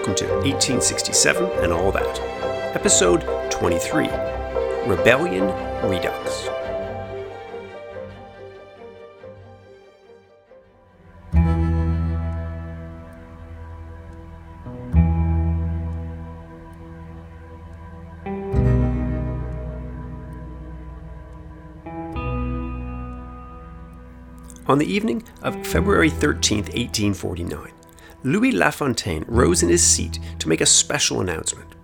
welcome to 1867 and All That, Episode 23 Rebellion Redux. On the evening of February 13, 1849, Louis Lafontaine rose in his seat to make a special announcement.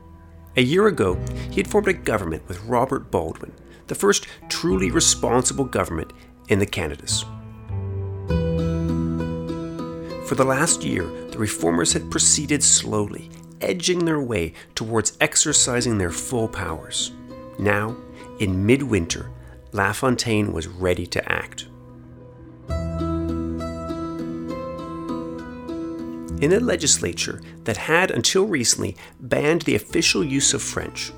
A year ago, he had formed a government with Robert Baldwin, the first truly responsible government in the Canadas. For the last year, the reformers had proceeded slowly, edging their way towards exercising their full powers. Now, in midwinter, Lafontaine was ready to act. In a legislature that had until recently banned the official use of French,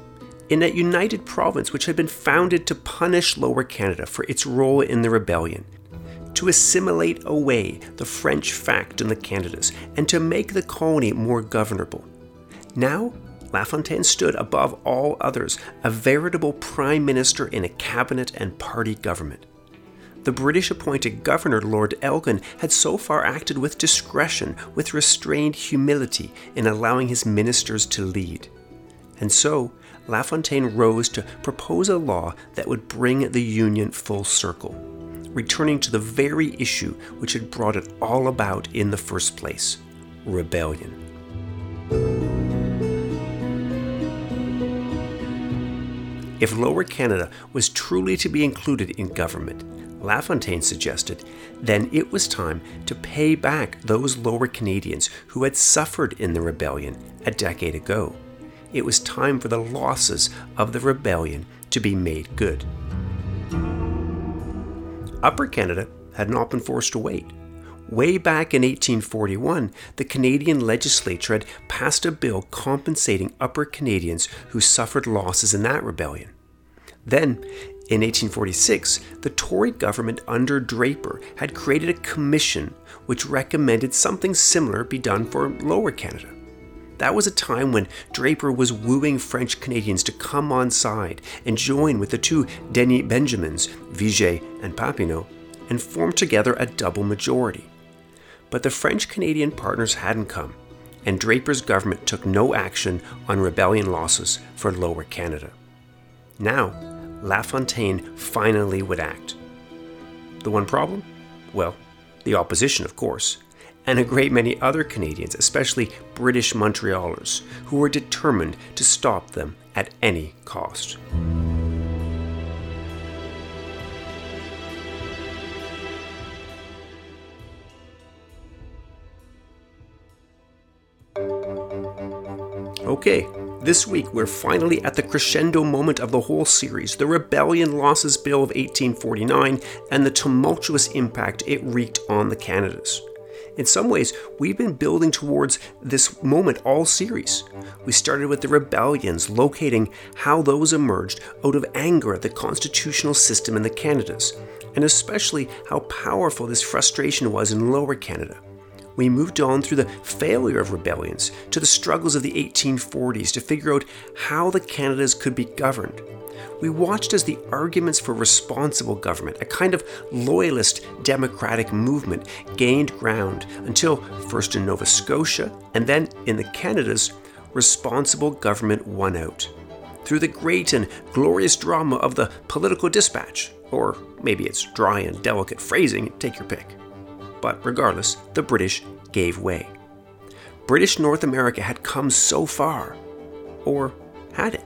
in that united province which had been founded to punish Lower Canada for its role in the rebellion, to assimilate away the French fact in the Canadas, and to make the colony more governable. Now, LaFontaine stood above all others, a veritable prime minister in a cabinet and party government the British appointed governor, Lord Elgin, had so far acted with discretion, with restrained humility in allowing his ministers to lead. And so, LaFontaine rose to propose a law that would bring the Union full circle, returning to the very issue which had brought it all about in the first place rebellion. If Lower Canada was truly to be included in government, LaFontaine suggested, then it was time to pay back those lower Canadians who had suffered in the rebellion a decade ago. It was time for the losses of the rebellion to be made good. Upper Canada had not been forced to wait. Way back in 1841, the Canadian legislature had passed a bill compensating Upper Canadians who suffered losses in that rebellion. Then, in 1846, the Tory government under Draper had created a commission which recommended something similar be done for Lower Canada. That was a time when Draper was wooing French Canadians to come on side and join with the two Denis Benjamins, Viger and Papineau, and form together a double majority. But the French Canadian partners hadn't come, and Draper's government took no action on rebellion losses for Lower Canada. Now, LaFontaine finally would act. The one problem? Well, the opposition, of course, and a great many other Canadians, especially British Montrealers, who were determined to stop them at any cost. Okay, this week, we're finally at the crescendo moment of the whole series the Rebellion Losses Bill of 1849 and the tumultuous impact it wreaked on the Canadas. In some ways, we've been building towards this moment all series. We started with the rebellions, locating how those emerged out of anger at the constitutional system in the Canadas, and especially how powerful this frustration was in Lower Canada we moved on through the failure of rebellions to the struggles of the 1840s to figure out how the Canadas could be governed. We watched as the arguments for responsible government, a kind of loyalist democratic movement, gained ground until, first in Nova Scotia and then in the Canadas, responsible government won out. Through the great and glorious drama of the political dispatch, or maybe it's dry and delicate phrasing, take your pick but regardless, the British gave way. British North America had come so far. Or had it?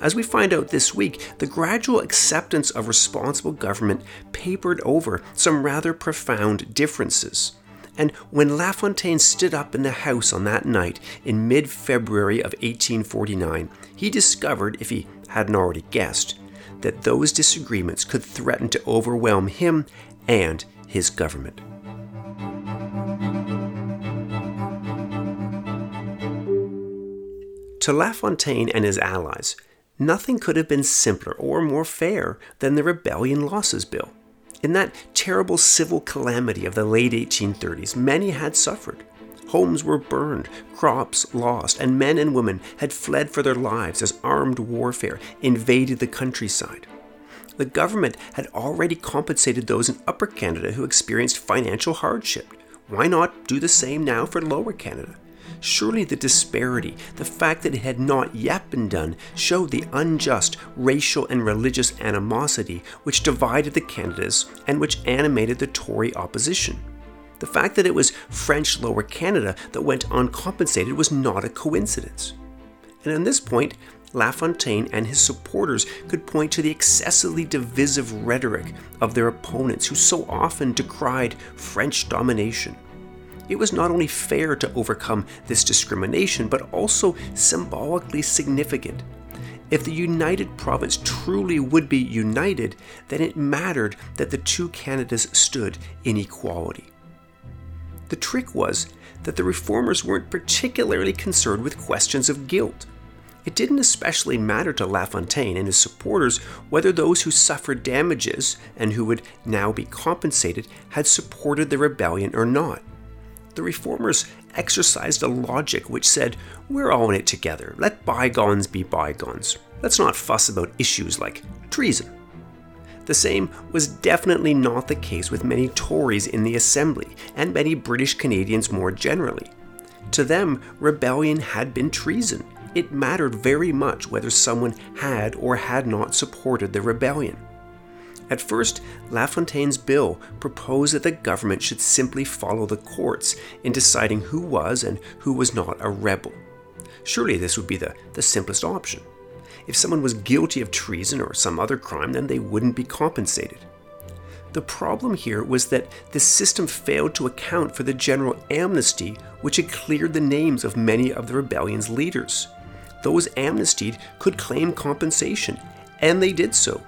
As we find out this week, the gradual acceptance of responsible government papered over some rather profound differences. And when LaFontaine stood up in the House on that night in mid February of 1849, he discovered, if he hadn't already guessed, that those disagreements could threaten to overwhelm him and his government. To LaFontaine and his allies, nothing could have been simpler or more fair than the Rebellion Losses Bill. In that terrible civil calamity of the late 1830s, many had suffered. Homes were burned, crops lost, and men and women had fled for their lives as armed warfare invaded the countryside. The government had already compensated those in Upper Canada who experienced financial hardship. Why not do the same now for Lower Canada? Surely the disparity, the fact that it had not yet been done, showed the unjust racial and religious animosity which divided the Canadas and which animated the Tory opposition. The fact that it was French Lower Canada that went uncompensated was not a coincidence. And on this point, LaFontaine and his supporters could point to the excessively divisive rhetoric of their opponents who so often decried French domination. It was not only fair to overcome this discrimination, but also symbolically significant. If the united province truly would be united, then it mattered that the two Canadas stood in equality. The trick was that the reformers weren't particularly concerned with questions of guilt. It didn't especially matter to LaFontaine and his supporters whether those who suffered damages and who would now be compensated had supported the rebellion or not. The reformers exercised a logic which said, We're all in it together. Let bygones be bygones. Let's not fuss about issues like treason. The same was definitely not the case with many Tories in the Assembly and many British Canadians more generally. To them, rebellion had been treason. It mattered very much whether someone had or had not supported the rebellion. At first, LaFontaine's bill proposed that the government should simply follow the courts in deciding who was and who was not a rebel. Surely this would be the, the simplest option. If someone was guilty of treason or some other crime, then they wouldn't be compensated. The problem here was that the system failed to account for the general amnesty which had cleared the names of many of the rebellion's leaders. Those amnestied could claim compensation, and they did so.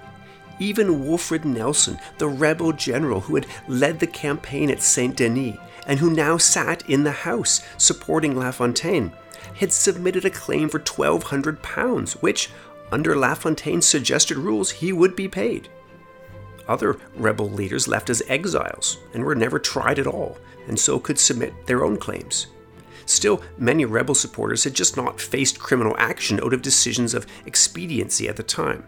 Even Wolfred Nelson, the rebel general who had led the campaign at Saint Denis and who now sat in the House supporting LaFontaine, had submitted a claim for £1,200, which, under LaFontaine's suggested rules, he would be paid. Other rebel leaders left as exiles and were never tried at all, and so could submit their own claims. Still, many rebel supporters had just not faced criminal action out of decisions of expediency at the time.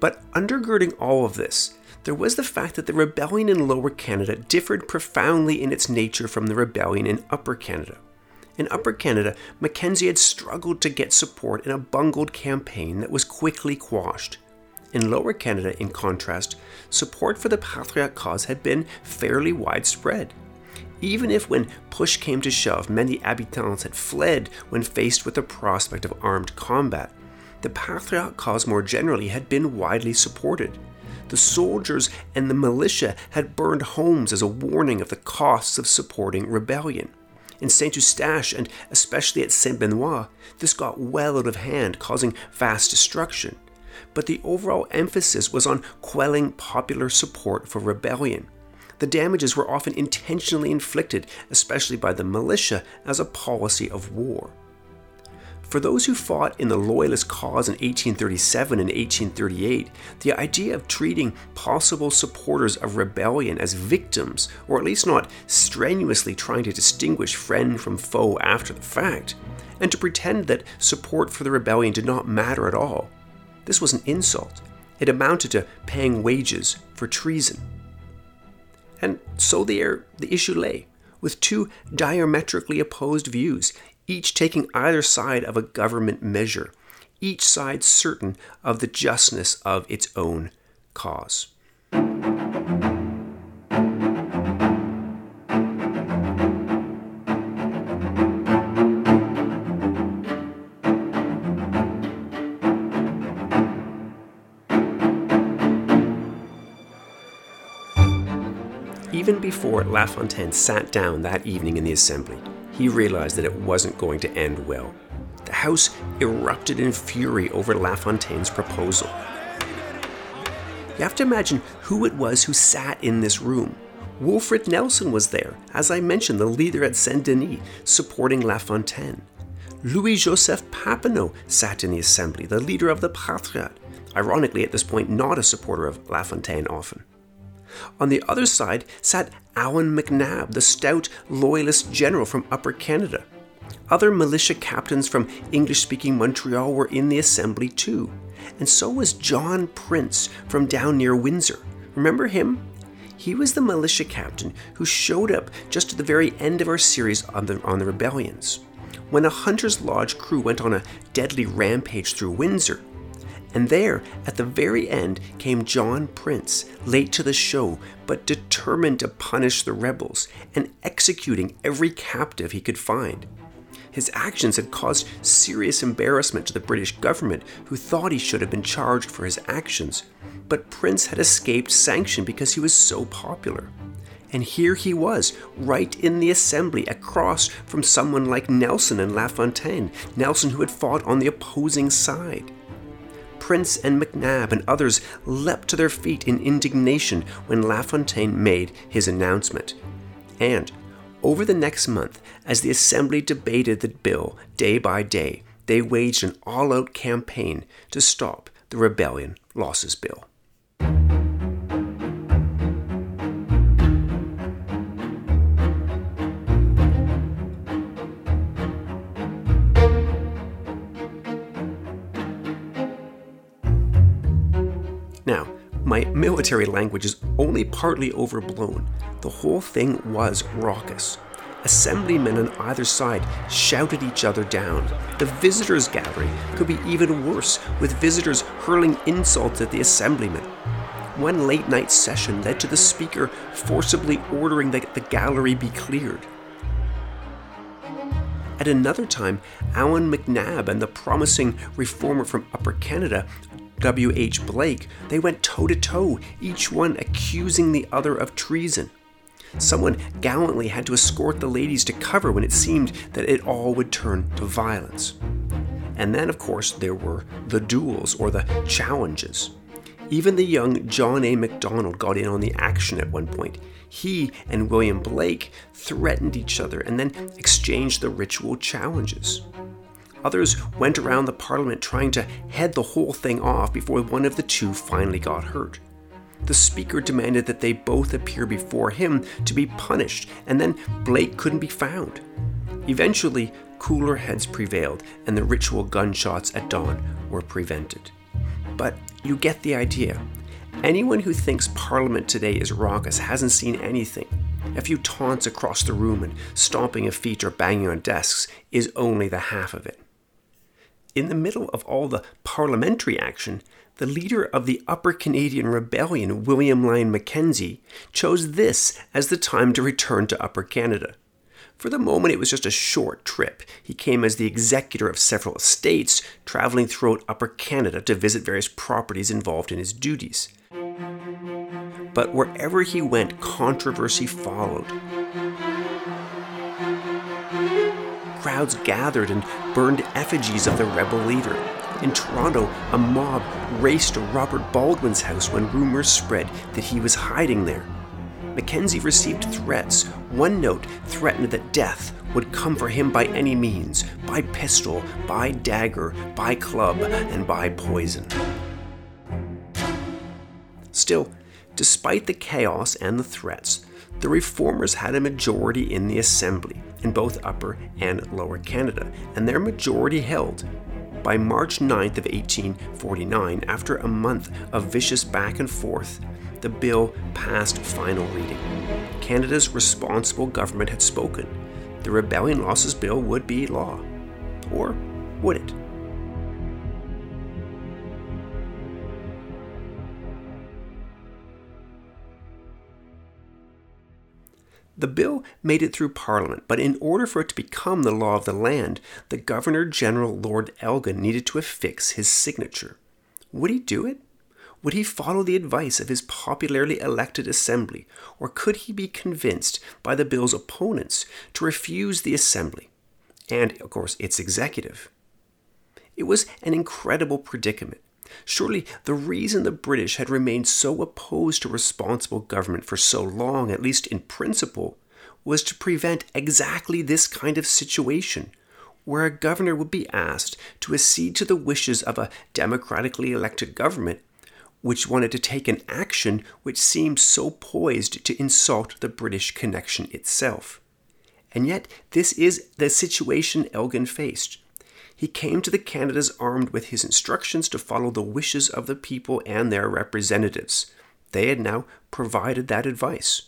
But undergirding all of this, there was the fact that the rebellion in Lower Canada differed profoundly in its nature from the rebellion in Upper Canada. In Upper Canada, Mackenzie had struggled to get support in a bungled campaign that was quickly quashed. In Lower Canada, in contrast, support for the Patriot cause had been fairly widespread. Even if, when push came to shove, many habitants had fled when faced with the prospect of armed combat, the Patriot cause more generally had been widely supported. The soldiers and the militia had burned homes as a warning of the costs of supporting rebellion. In Saint Eustache and especially at Saint Benoit, this got well out of hand, causing vast destruction. But the overall emphasis was on quelling popular support for rebellion. The damages were often intentionally inflicted, especially by the militia, as a policy of war. For those who fought in the Loyalist cause in 1837 and 1838, the idea of treating possible supporters of rebellion as victims, or at least not strenuously trying to distinguish friend from foe after the fact, and to pretend that support for the rebellion did not matter at all, this was an insult. It amounted to paying wages for treason. And so there the issue lay, with two diametrically opposed views, each taking either side of a government measure, each side certain of the justness of its own cause. Even before La Fontaine sat down that evening in the assembly, he realized that it wasn't going to end well. The House erupted in fury over LaFontaine's proposal. You have to imagine who it was who sat in this room. Wolfred Nelson was there, as I mentioned, the leader at Saint Denis, supporting LaFontaine. Louis Joseph Papineau sat in the assembly, the leader of the Patriots, ironically at this point not a supporter of LaFontaine often. On the other side sat Allan MacNab, the stout loyalist general from Upper Canada. Other militia captains from English speaking Montreal were in the assembly too, and so was John Prince from down near Windsor. Remember him? He was the militia captain who showed up just at the very end of our series on the, on the rebellions, when a Hunter's Lodge crew went on a deadly rampage through Windsor. And there, at the very end, came John Prince, late to the show, but determined to punish the rebels and executing every captive he could find. His actions had caused serious embarrassment to the British government, who thought he should have been charged for his actions. But Prince had escaped sanction because he was so popular. And here he was, right in the assembly, across from someone like Nelson and LaFontaine, Nelson who had fought on the opposing side. Prince and MacNab and others leapt to their feet in indignation when LaFontaine made his announcement. And over the next month, as the Assembly debated the bill day by day, they waged an all out campaign to stop the Rebellion Losses Bill. Military language is only partly overblown. The whole thing was raucous. Assemblymen on either side shouted each other down. The visitors' gallery could be even worse, with visitors hurling insults at the assemblymen. One late night session led to the speaker forcibly ordering that the gallery be cleared. At another time, Allan MacNab and the promising reformer from Upper Canada W.H. Blake, they went toe to toe, each one accusing the other of treason. Someone gallantly had to escort the ladies to cover when it seemed that it all would turn to violence. And then, of course, there were the duels or the challenges. Even the young John A. Macdonald got in on the action at one point. He and William Blake threatened each other and then exchanged the ritual challenges. Others went around the parliament trying to head the whole thing off before one of the two finally got hurt. The speaker demanded that they both appear before him to be punished, and then Blake couldn't be found. Eventually, cooler heads prevailed, and the ritual gunshots at dawn were prevented. But you get the idea. Anyone who thinks Parliament today is raucous hasn't seen anything. A few taunts across the room and stomping of feet or banging on desks is only the half of it. In the middle of all the parliamentary action, the leader of the Upper Canadian Rebellion, William Lyon Mackenzie, chose this as the time to return to Upper Canada. For the moment, it was just a short trip. He came as the executor of several estates, traveling throughout Upper Canada to visit various properties involved in his duties. But wherever he went, controversy followed crowds gathered and burned effigies of the rebel leader. In Toronto, a mob raced to Robert Baldwin's house when rumors spread that he was hiding there. Mackenzie received threats. One note threatened that death would come for him by any means by pistol, by dagger, by club, and by poison. Still, despite the chaos and the threats, the reformers had a majority in the assembly in both Upper and Lower Canada, and their majority held. By March 9th of 1849, after a month of vicious back and forth, the bill passed final reading. Canada's responsible government had spoken. The Rebellion Losses Bill would be law. Or would it? The bill made it through Parliament, but in order for it to become the law of the land, the Governor General Lord Elgin needed to affix his signature. Would he do it? Would he follow the advice of his popularly elected assembly, or could he be convinced by the bill's opponents to refuse the assembly and, of course, its executive? It was an incredible predicament. Surely the reason the British had remained so opposed to responsible government for so long, at least in principle, was to prevent exactly this kind of situation, where a governor would be asked to accede to the wishes of a democratically elected government which wanted to take an action which seemed so poised to insult the British connection itself. And yet, this is the situation Elgin faced. He came to the Canadas armed with his instructions to follow the wishes of the people and their representatives. They had now provided that advice.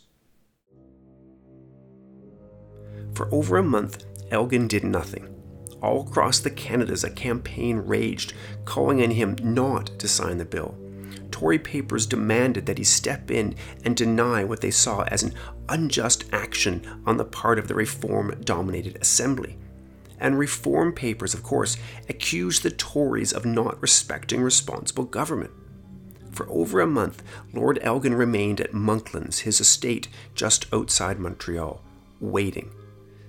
For over a month, Elgin did nothing. All across the Canadas, a campaign raged, calling on him not to sign the bill. Tory papers demanded that he step in and deny what they saw as an unjust action on the part of the reform dominated assembly. And reform papers, of course, accused the Tories of not respecting responsible government. For over a month, Lord Elgin remained at Monklands, his estate just outside Montreal, waiting.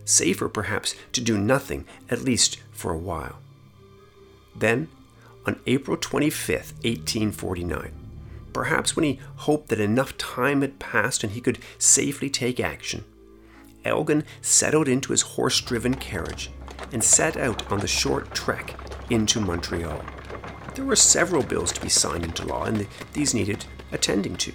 Safer, perhaps, to do nothing, at least for a while. Then, on April 25, 1849, perhaps when he hoped that enough time had passed and he could safely take action, Elgin settled into his horse driven carriage and set out on the short trek into Montreal. There were several bills to be signed into law, and these needed attending to.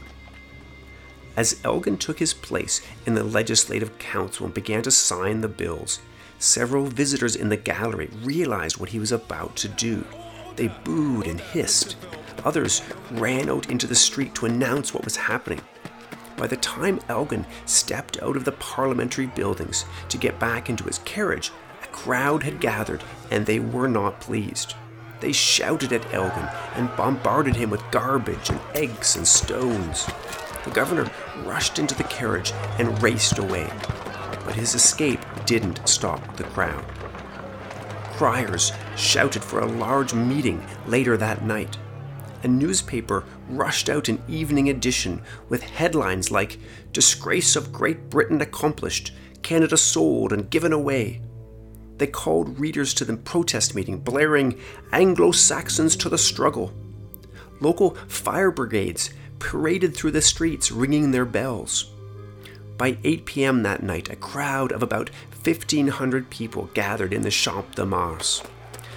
As Elgin took his place in the Legislative Council and began to sign the bills, several visitors in the gallery realized what he was about to do. They booed and hissed. Others ran out into the street to announce what was happening. By the time Elgin stepped out of the parliamentary buildings to get back into his carriage, crowd had gathered and they were not pleased. They shouted at Elgin and bombarded him with garbage and eggs and stones. The governor rushed into the carriage and raced away, but his escape didn't stop the crowd. Criers shouted for a large meeting later that night. A newspaper rushed out an evening edition with headlines like Disgrace of Great Britain Accomplished, Canada Sold and Given Away, they called readers to the protest meeting, blaring Anglo Saxons to the struggle. Local fire brigades paraded through the streets, ringing their bells. By 8 p.m. that night, a crowd of about 1,500 people gathered in the Champ de Mars.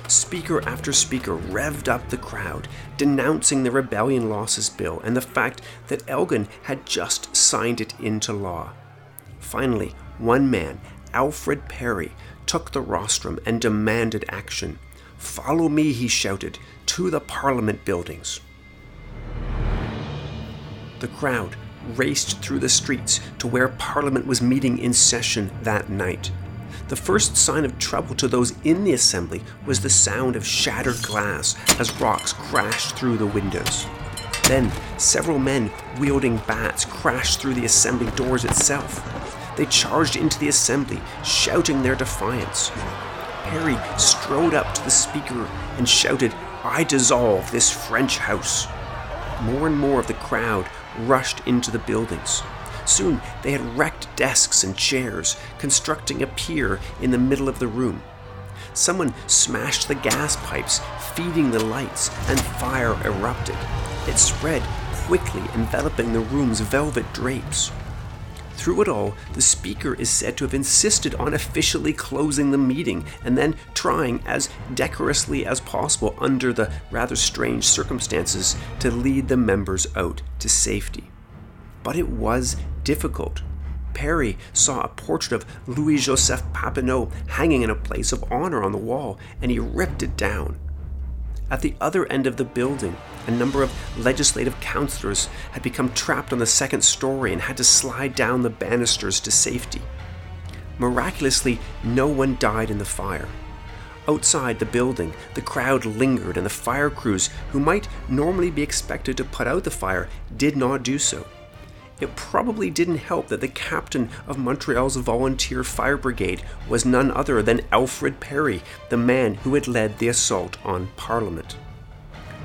Speaker after speaker revved up the crowd, denouncing the Rebellion Losses Bill and the fact that Elgin had just signed it into law. Finally, one man, Alfred Perry, took the rostrum and demanded action. Follow me, he shouted, to the Parliament buildings. The crowd raced through the streets to where Parliament was meeting in session that night. The first sign of trouble to those in the assembly was the sound of shattered glass as rocks crashed through the windows. Then, several men wielding bats crashed through the assembly doors itself. They charged into the assembly, shouting their defiance. Perry strode up to the speaker and shouted, I dissolve this French house. More and more of the crowd rushed into the buildings. Soon they had wrecked desks and chairs, constructing a pier in the middle of the room. Someone smashed the gas pipes, feeding the lights, and fire erupted. It spread quickly, enveloping the room's velvet drapes. Through it all, the speaker is said to have insisted on officially closing the meeting and then trying as decorously as possible under the rather strange circumstances to lead the members out to safety. But it was difficult. Perry saw a portrait of Louis Joseph Papineau hanging in a place of honor on the wall, and he ripped it down. At the other end of the building, a number of legislative councillors had become trapped on the second story and had to slide down the banisters to safety. Miraculously, no one died in the fire. Outside the building, the crowd lingered, and the fire crews, who might normally be expected to put out the fire, did not do so. It probably didn't help that the captain of Montreal's volunteer fire brigade was none other than Alfred Perry, the man who had led the assault on Parliament.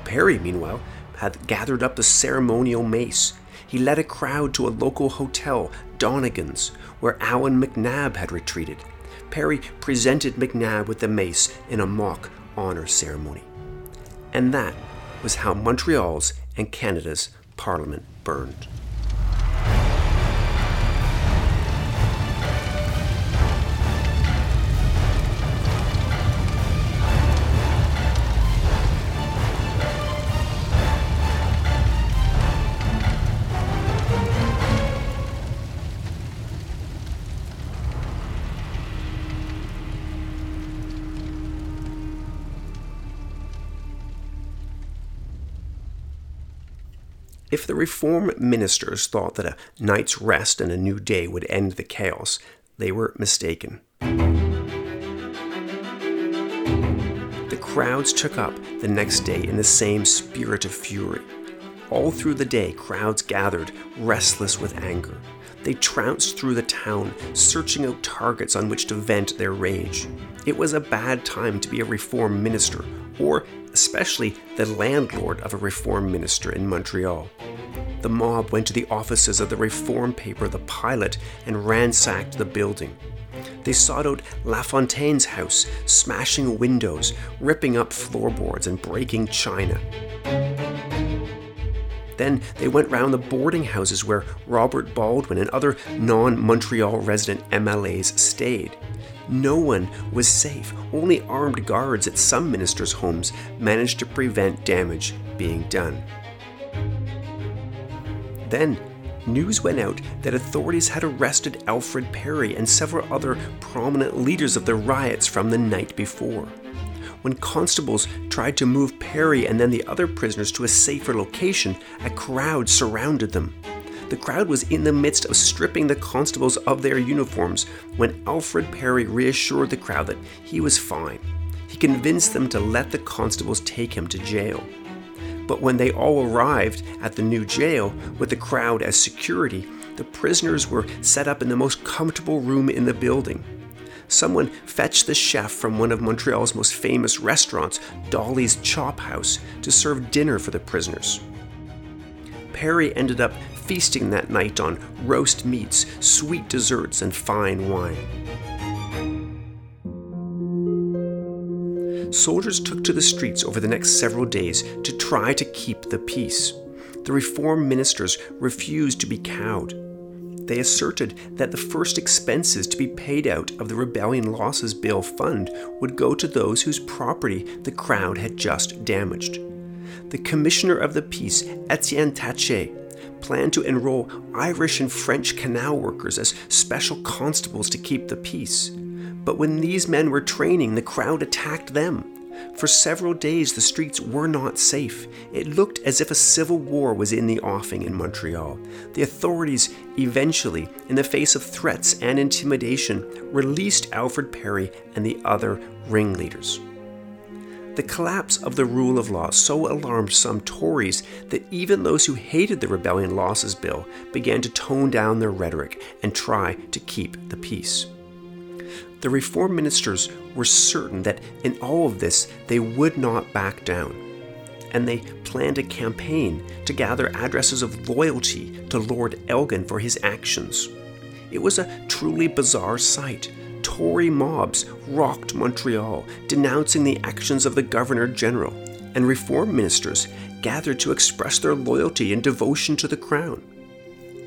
Perry, meanwhile, had gathered up the ceremonial mace. He led a crowd to a local hotel, Donnigan's, where Allan MacNab had retreated. Perry presented MacNab with the mace in a mock honor ceremony. And that was how Montreal's and Canada's Parliament burned. If the reform ministers thought that a night's rest and a new day would end the chaos, they were mistaken. The crowds took up the next day in the same spirit of fury. All through the day, crowds gathered, restless with anger. They trounced through the town, searching out targets on which to vent their rage. It was a bad time to be a reform minister, or especially the landlord of a reform minister in Montreal. The mob went to the offices of the reform paper The Pilot and ransacked the building. They sought out Lafontaine's house, smashing windows, ripping up floorboards, and breaking china. Then they went round the boarding houses where Robert Baldwin and other non Montreal resident MLAs stayed. No one was safe. Only armed guards at some ministers' homes managed to prevent damage being done. Then, news went out that authorities had arrested Alfred Perry and several other prominent leaders of the riots from the night before. When constables tried to move Perry and then the other prisoners to a safer location, a crowd surrounded them. The crowd was in the midst of stripping the constables of their uniforms when Alfred Perry reassured the crowd that he was fine. He convinced them to let the constables take him to jail. But when they all arrived at the new jail with the crowd as security, the prisoners were set up in the most comfortable room in the building. Someone fetched the chef from one of Montreal's most famous restaurants, Dolly's Chop House, to serve dinner for the prisoners. Perry ended up feasting that night on roast meats, sweet desserts, and fine wine. Soldiers took to the streets over the next several days to try to keep the peace. The reform ministers refused to be cowed. They asserted that the first expenses to be paid out of the Rebellion Losses Bill fund would go to those whose property the crowd had just damaged. The Commissioner of the Peace, Etienne Taché, planned to enroll Irish and French canal workers as special constables to keep the peace. But when these men were training, the crowd attacked them. For several days, the streets were not safe. It looked as if a civil war was in the offing in Montreal. The authorities eventually, in the face of threats and intimidation, released Alfred Perry and the other ringleaders. The collapse of the rule of law so alarmed some Tories that even those who hated the Rebellion Losses Bill began to tone down their rhetoric and try to keep the peace. The Reform ministers were certain that in all of this they would not back down, and they planned a campaign to gather addresses of loyalty to Lord Elgin for his actions. It was a truly bizarre sight Tory mobs rocked Montreal, denouncing the actions of the Governor General, and reform ministers gathered to express their loyalty and devotion to the Crown.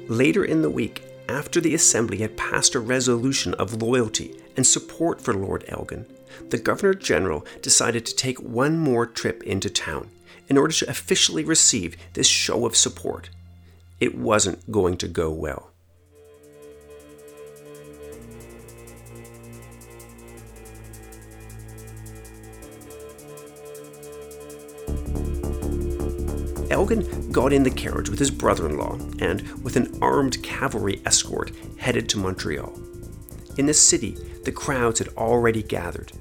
Later in the week, after the Assembly had passed a resolution of loyalty and support for Lord Elgin, the Governor General decided to take one more trip into town in order to officially receive this show of support. It wasn't going to go well. Elgin got in the carriage with his brother in law and, with an armed cavalry escort, headed to Montreal. In the city, the crowds had already gathered.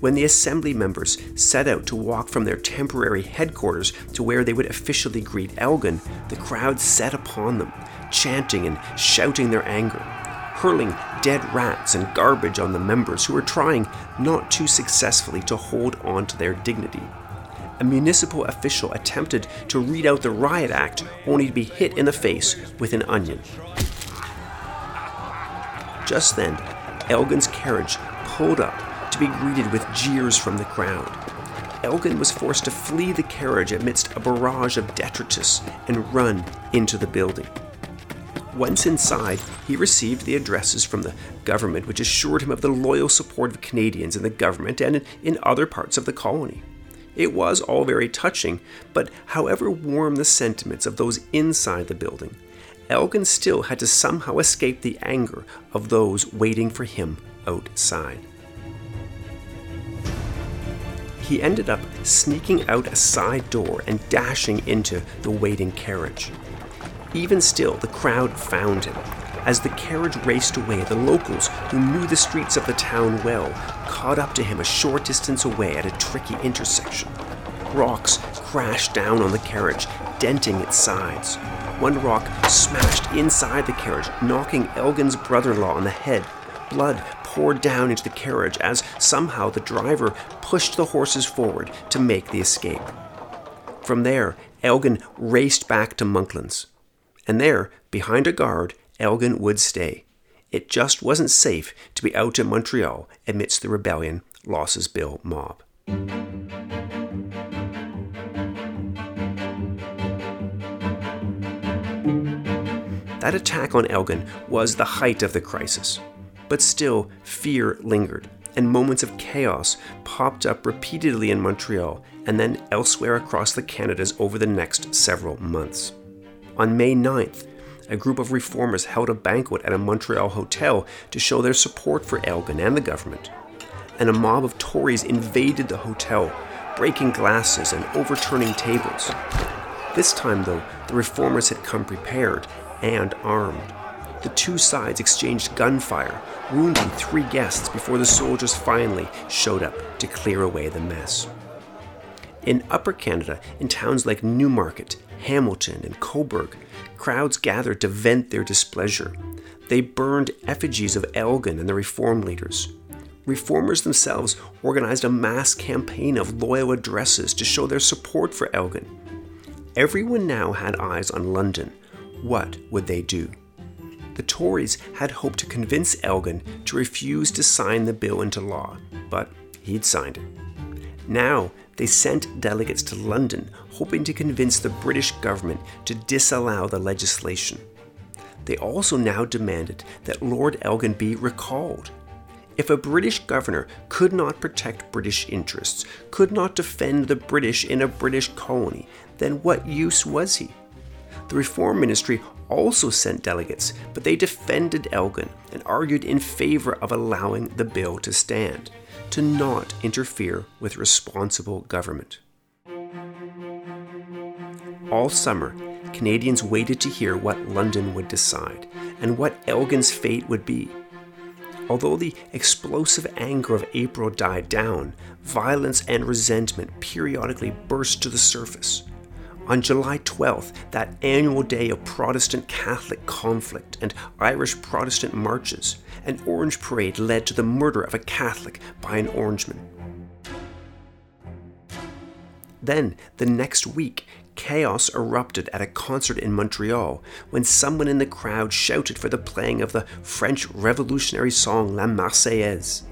When the assembly members set out to walk from their temporary headquarters to where they would officially greet Elgin, the crowd set upon them, chanting and shouting their anger, hurling dead rats and garbage on the members who were trying, not too successfully, to hold on to their dignity a municipal official attempted to read out the Riot Act only to be hit in the face with an onion. Just then, Elgin's carriage pulled up to be greeted with jeers from the crowd. Elgin was forced to flee the carriage amidst a barrage of detritus and run into the building. Once inside, he received the addresses from the government, which assured him of the loyal support of Canadians in the government and in other parts of the colony. It was all very touching, but however warm the sentiments of those inside the building, Elgin still had to somehow escape the anger of those waiting for him outside. he ended up sneaking out a side door and dashing into the waiting carriage. Even still, the crowd found him. As the carriage raced away, the locals, who knew the streets of the town well, caught up to him a short distance away at a tricky intersection. Rocks crashed down on the carriage, denting its sides. One rock smashed inside the carriage, knocking Elgin's brother in law on the head. Blood poured down into the carriage as somehow the driver pushed the horses forward to make the escape. From there, Elgin raced back to Monklands. And there, behind a guard, Elgin would stay. It just wasn't safe to be out in Montreal amidst the rebellion Losses Bill mob. That attack on Elgin was the height of the crisis. But still, fear lingered, and moments of chaos popped up repeatedly in Montreal and then elsewhere across the Canadas over the next several months. On May 9th, a group of reformers held a banquet at a Montreal hotel to show their support for Elgin and the government. And a mob of Tories invaded the hotel, breaking glasses and overturning tables. This time, though, the reformers had come prepared and armed. The two sides exchanged gunfire, wounding three guests before the soldiers finally showed up to clear away the mess. In Upper Canada, in towns like Newmarket, Hamilton, and Cobourg, crowds gathered to vent their displeasure. They burned effigies of Elgin and the reform leaders. Reformers themselves organized a mass campaign of loyal addresses to show their support for Elgin. Everyone now had eyes on London, what would they do? The Tories had hoped to convince Elgin to refuse to sign the bill into law, but he'd signed it. Now, they sent delegates to London hoping to convince the British government to disallow the legislation. They also now demanded that Lord Elgin be recalled. If a British governor could not protect British interests, could not defend the British in a British colony, then what use was he? The Reform Ministry also sent delegates, but they defended Elgin and argued in favor of allowing the bill to stand, to not interfere with responsible government. All summer, Canadians waited to hear what London would decide and what Elgin's fate would be. Although the explosive anger of April died down, violence and resentment periodically burst to the surface. On July 12th, that annual day of Protestant Catholic conflict and Irish Protestant marches, an orange parade led to the murder of a Catholic by an Orangeman. Then, the next week, chaos erupted at a concert in Montreal when someone in the crowd shouted for the playing of the French revolutionary song La Marseillaise.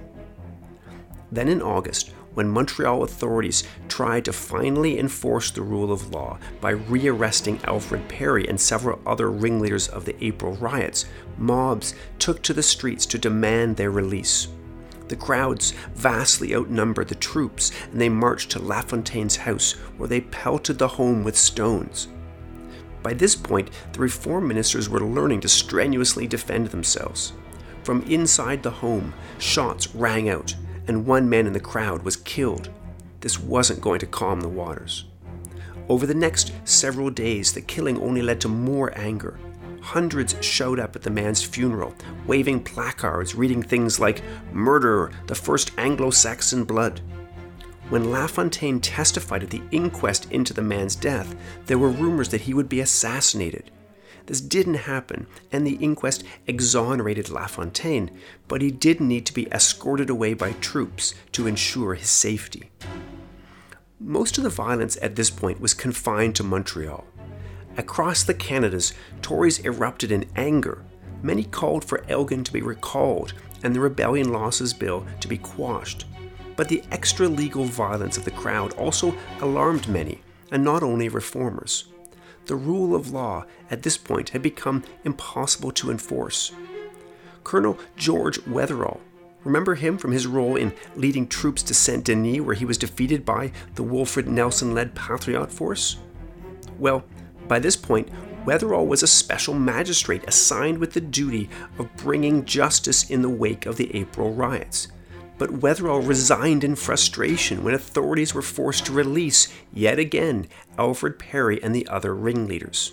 Then in August, when Montreal authorities tried to finally enforce the rule of law by rearresting Alfred Perry and several other ringleaders of the April riots, mobs took to the streets to demand their release. The crowds vastly outnumbered the troops, and they marched to LaFontaine's house, where they pelted the home with stones. By this point, the reform ministers were learning to strenuously defend themselves. From inside the home, shots rang out, and one man in the crowd was killed. This wasn't going to calm the waters. Over the next several days, the killing only led to more anger. Hundreds showed up at the man's funeral, waving placards reading things like Murderer, the first Anglo Saxon blood. When LaFontaine testified at the inquest into the man's death, there were rumors that he would be assassinated. This didn't happen, and the inquest exonerated LaFontaine, but he did need to be escorted away by troops to ensure his safety. Most of the violence at this point was confined to Montreal. Across the Canadas, Tories erupted in anger. Many called for Elgin to be recalled and the Rebellion Losses Bill to be quashed. But the extra legal violence of the crowd also alarmed many, and not only reformers the rule of law at this point had become impossible to enforce. Colonel George Wetherall, remember him from his role in leading troops to Saint Denis, where he was defeated by the Wolfred Nelson led Patriot Force? Well, by this point, Wetherall was a special magistrate assigned with the duty of bringing justice in the wake of the April riots. but Wetherall resigned in frustration when authorities were forced to release, yet again, Alfred Perry and the other ringleaders.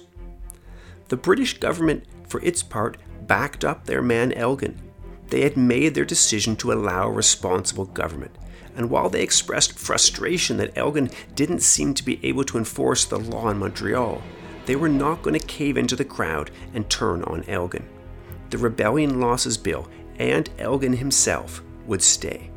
The British government, for its part, backed up their man Elgin. They had made their decision to allow responsible government, and while they expressed frustration that Elgin didn't seem to be able to enforce the law in Montreal, they were not going to cave into the crowd and turn on Elgin. The Rebellion Losses Bill and Elgin himself would stay.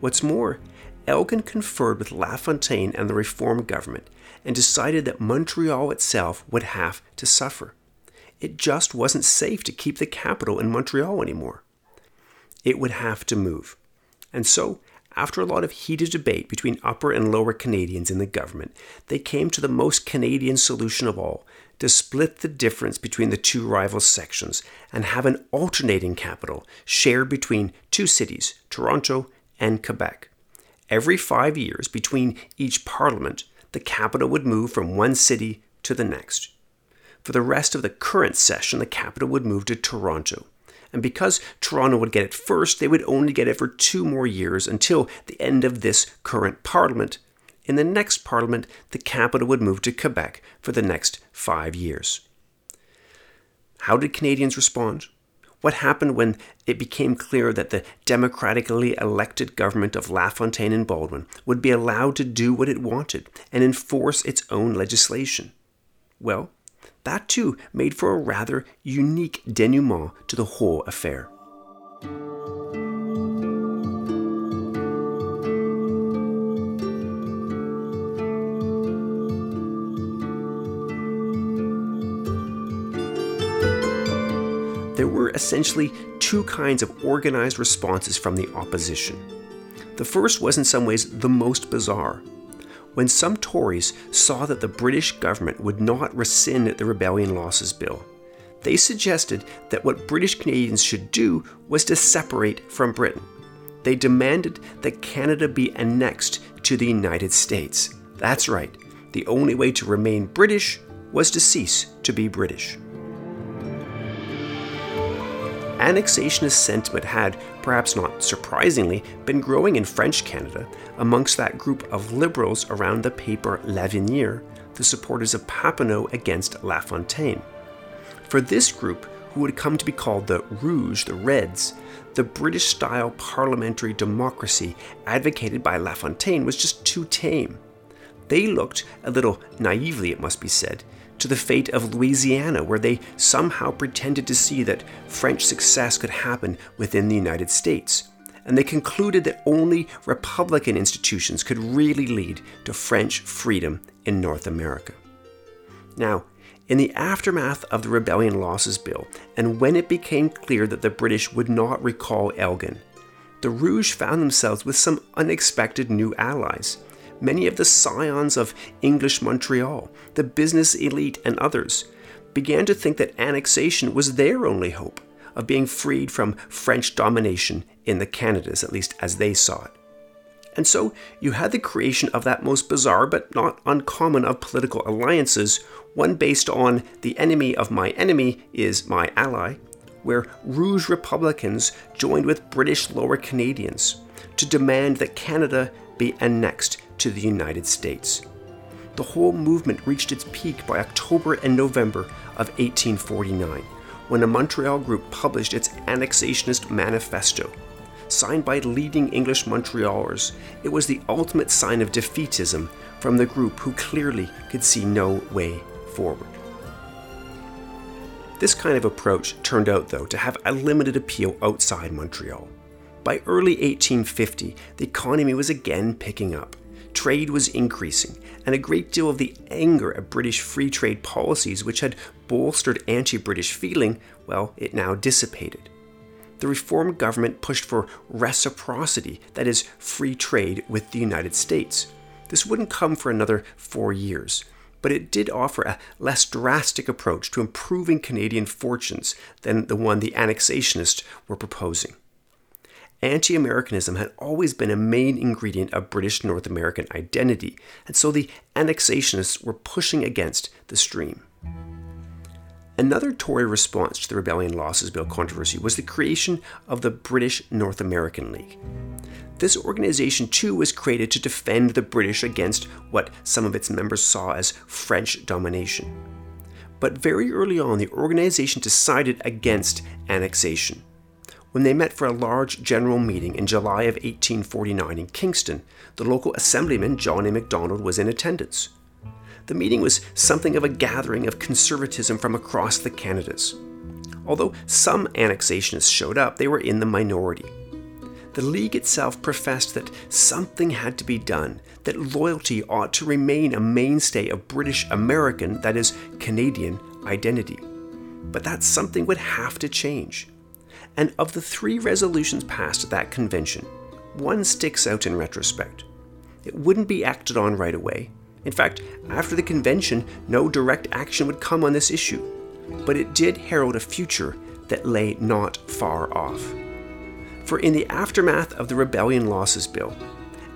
What's more, Elgin conferred with LaFontaine and the Reform government and decided that Montreal itself would have to suffer. It just wasn't safe to keep the capital in Montreal anymore. It would have to move. And so, after a lot of heated debate between upper and lower Canadians in the government, they came to the most Canadian solution of all to split the difference between the two rival sections and have an alternating capital shared between two cities, Toronto and Quebec. Every five years between each parliament, the capital would move from one city to the next. For the rest of the current session, the capital would move to Toronto. And because Toronto would get it first, they would only get it for two more years until the end of this current Parliament. In the next Parliament, the capital would move to Quebec for the next five years. How did Canadians respond? What happened when it became clear that the democratically elected government of LaFontaine and Baldwin would be allowed to do what it wanted and enforce its own legislation? Well, that too made for a rather unique denouement to the whole affair. There were essentially two kinds of organized responses from the opposition. The first was in some ways the most bizarre when some Tories saw that the British government would not rescind the Rebellion Losses Bill. They suggested that what British Canadians should do was to separate from Britain. They demanded that Canada be annexed to the United States. That's right, the only way to remain British was to cease to be British annexationist sentiment had, perhaps not surprisingly, been growing in French Canada amongst that group of liberals around the paper L'Avenir, the supporters of Papineau against La Fontaine. For this group, who would come to be called the Rouge, the Reds, the British style parliamentary democracy advocated by La Fontaine was just too tame. They looked, a little naively it must be said, to the fate of Louisiana, where they somehow pretended to see that French success could happen within the United States. And they concluded that only Republican institutions could really lead to French freedom in North America. Now, in the aftermath of the Rebellion Losses Bill, and when it became clear that the British would not recall Elgin, the Rouge found themselves with some unexpected new allies many of the scions of English Montreal, the business elite, and others, began to think that annexation was their only hope of being freed from French domination in the Canadas, at least as they saw it. And so you had the creation of that most bizarre but not uncommon of political alliances, one based on the enemy of my enemy is my ally, where Rouge Republicans joined with British Lower Canadians to demand that Canada be annexed to the United States. The whole movement reached its peak by October and November of 1849, when a Montreal group published its annexationist manifesto. Signed by leading English Montrealers, it was the ultimate sign of defeatism from the group who clearly could see no way forward. This kind of approach turned out, though, to have a limited appeal outside Montreal. By early 1850, the economy was again picking up. Trade was increasing, and a great deal of the anger at British free trade policies, which had bolstered anti British feeling, well, it now dissipated. The reform government pushed for reciprocity, that is, free trade with the United States. This wouldn't come for another four years, but it did offer a less drastic approach to improving Canadian fortunes than the one the annexationists were proposing anti Americanism had always been a main ingredient of British North American identity, and so the annexationists were pushing against the stream. Another Tory response to the Rebellion Losses Bill controversy was the creation of the British North American League. This organization, too, was created to defend the British against what some of its members saw as French domination. But very early on, the organization decided against annexation. When they met for a large general meeting in July of 1849 in Kingston, the local assemblyman John A. Macdonald was in attendance. The meeting was something of a gathering of conservatism from across the Canadas. Although some annexationists showed up, they were in the minority. The League itself professed that something had to be done, that loyalty ought to remain a mainstay of British American, that is, Canadian, identity. But that something would have to change. And of the three resolutions passed at that convention, one sticks out in retrospect. It wouldn't be acted on right away, in fact, after the convention, no direct action would come on this issue, but it did herald a future that lay not far off. For in the aftermath of the Rebellion Losses Bill,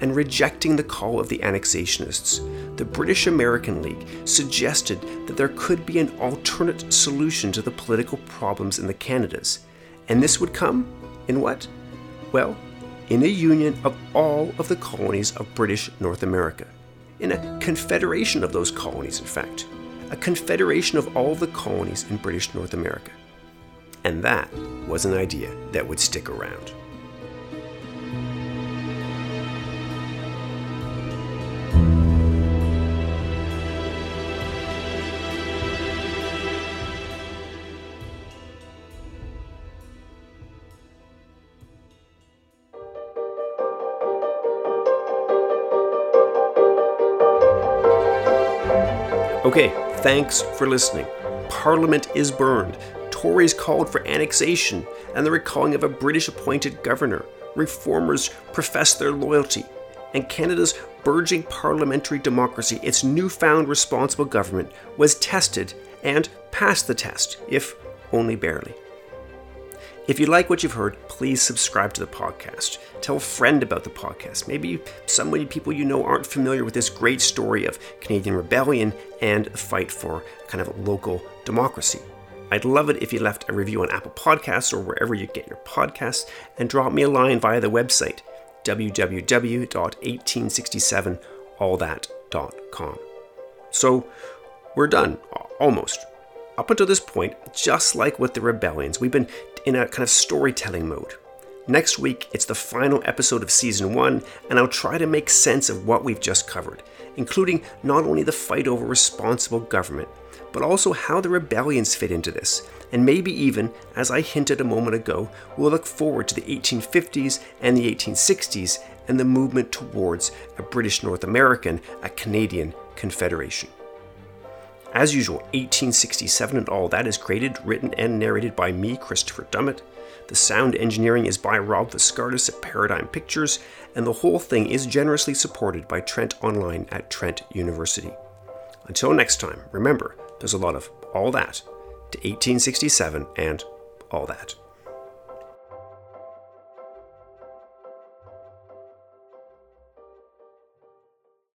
and rejecting the call of the annexationists, the British American League suggested that there could be an alternate solution to the political problems in the Canadas. And this would come in what? Well, in a union of all of the colonies of British North America in a confederation of those colonies, in fact, a confederation of all the colonies in British North America. And that was an idea that would stick around. Thanks for listening. Parliament is burned. Tories called for annexation and the recalling of a British appointed governor. Reformers profess their loyalty. And Canada's burgeoning parliamentary democracy, its newfound responsible government, was tested and passed the test, if only barely. If you like what you've heard, please subscribe to the podcast. Tell a friend about the podcast. Maybe some people you know aren't familiar with this great story of Canadian rebellion and the fight for kind of local democracy. I'd love it if you left a review on Apple Podcasts or wherever you get your podcasts and drop me a line via the website www.1867allthat.com. So, we're done, almost. Up until this point, just like with the rebellions, we've been in a kind of storytelling mode. Next week, it's the final episode of season one, and I'll try to make sense of what we've just covered, including not only the fight over responsible government, but also how the rebellions fit into this. And maybe even, as I hinted a moment ago, we'll look forward to the 1850s and the 1860s and the movement towards a British North American, a Canadian Confederation. As usual, 1867 and all that is created, written, and narrated by me, Christopher Dummitt. The sound engineering is by Rob Viscardis at Paradigm Pictures, and the whole thing is generously supported by Trent Online at Trent University. Until next time, remember, there's a lot of all that to 1867 and all that.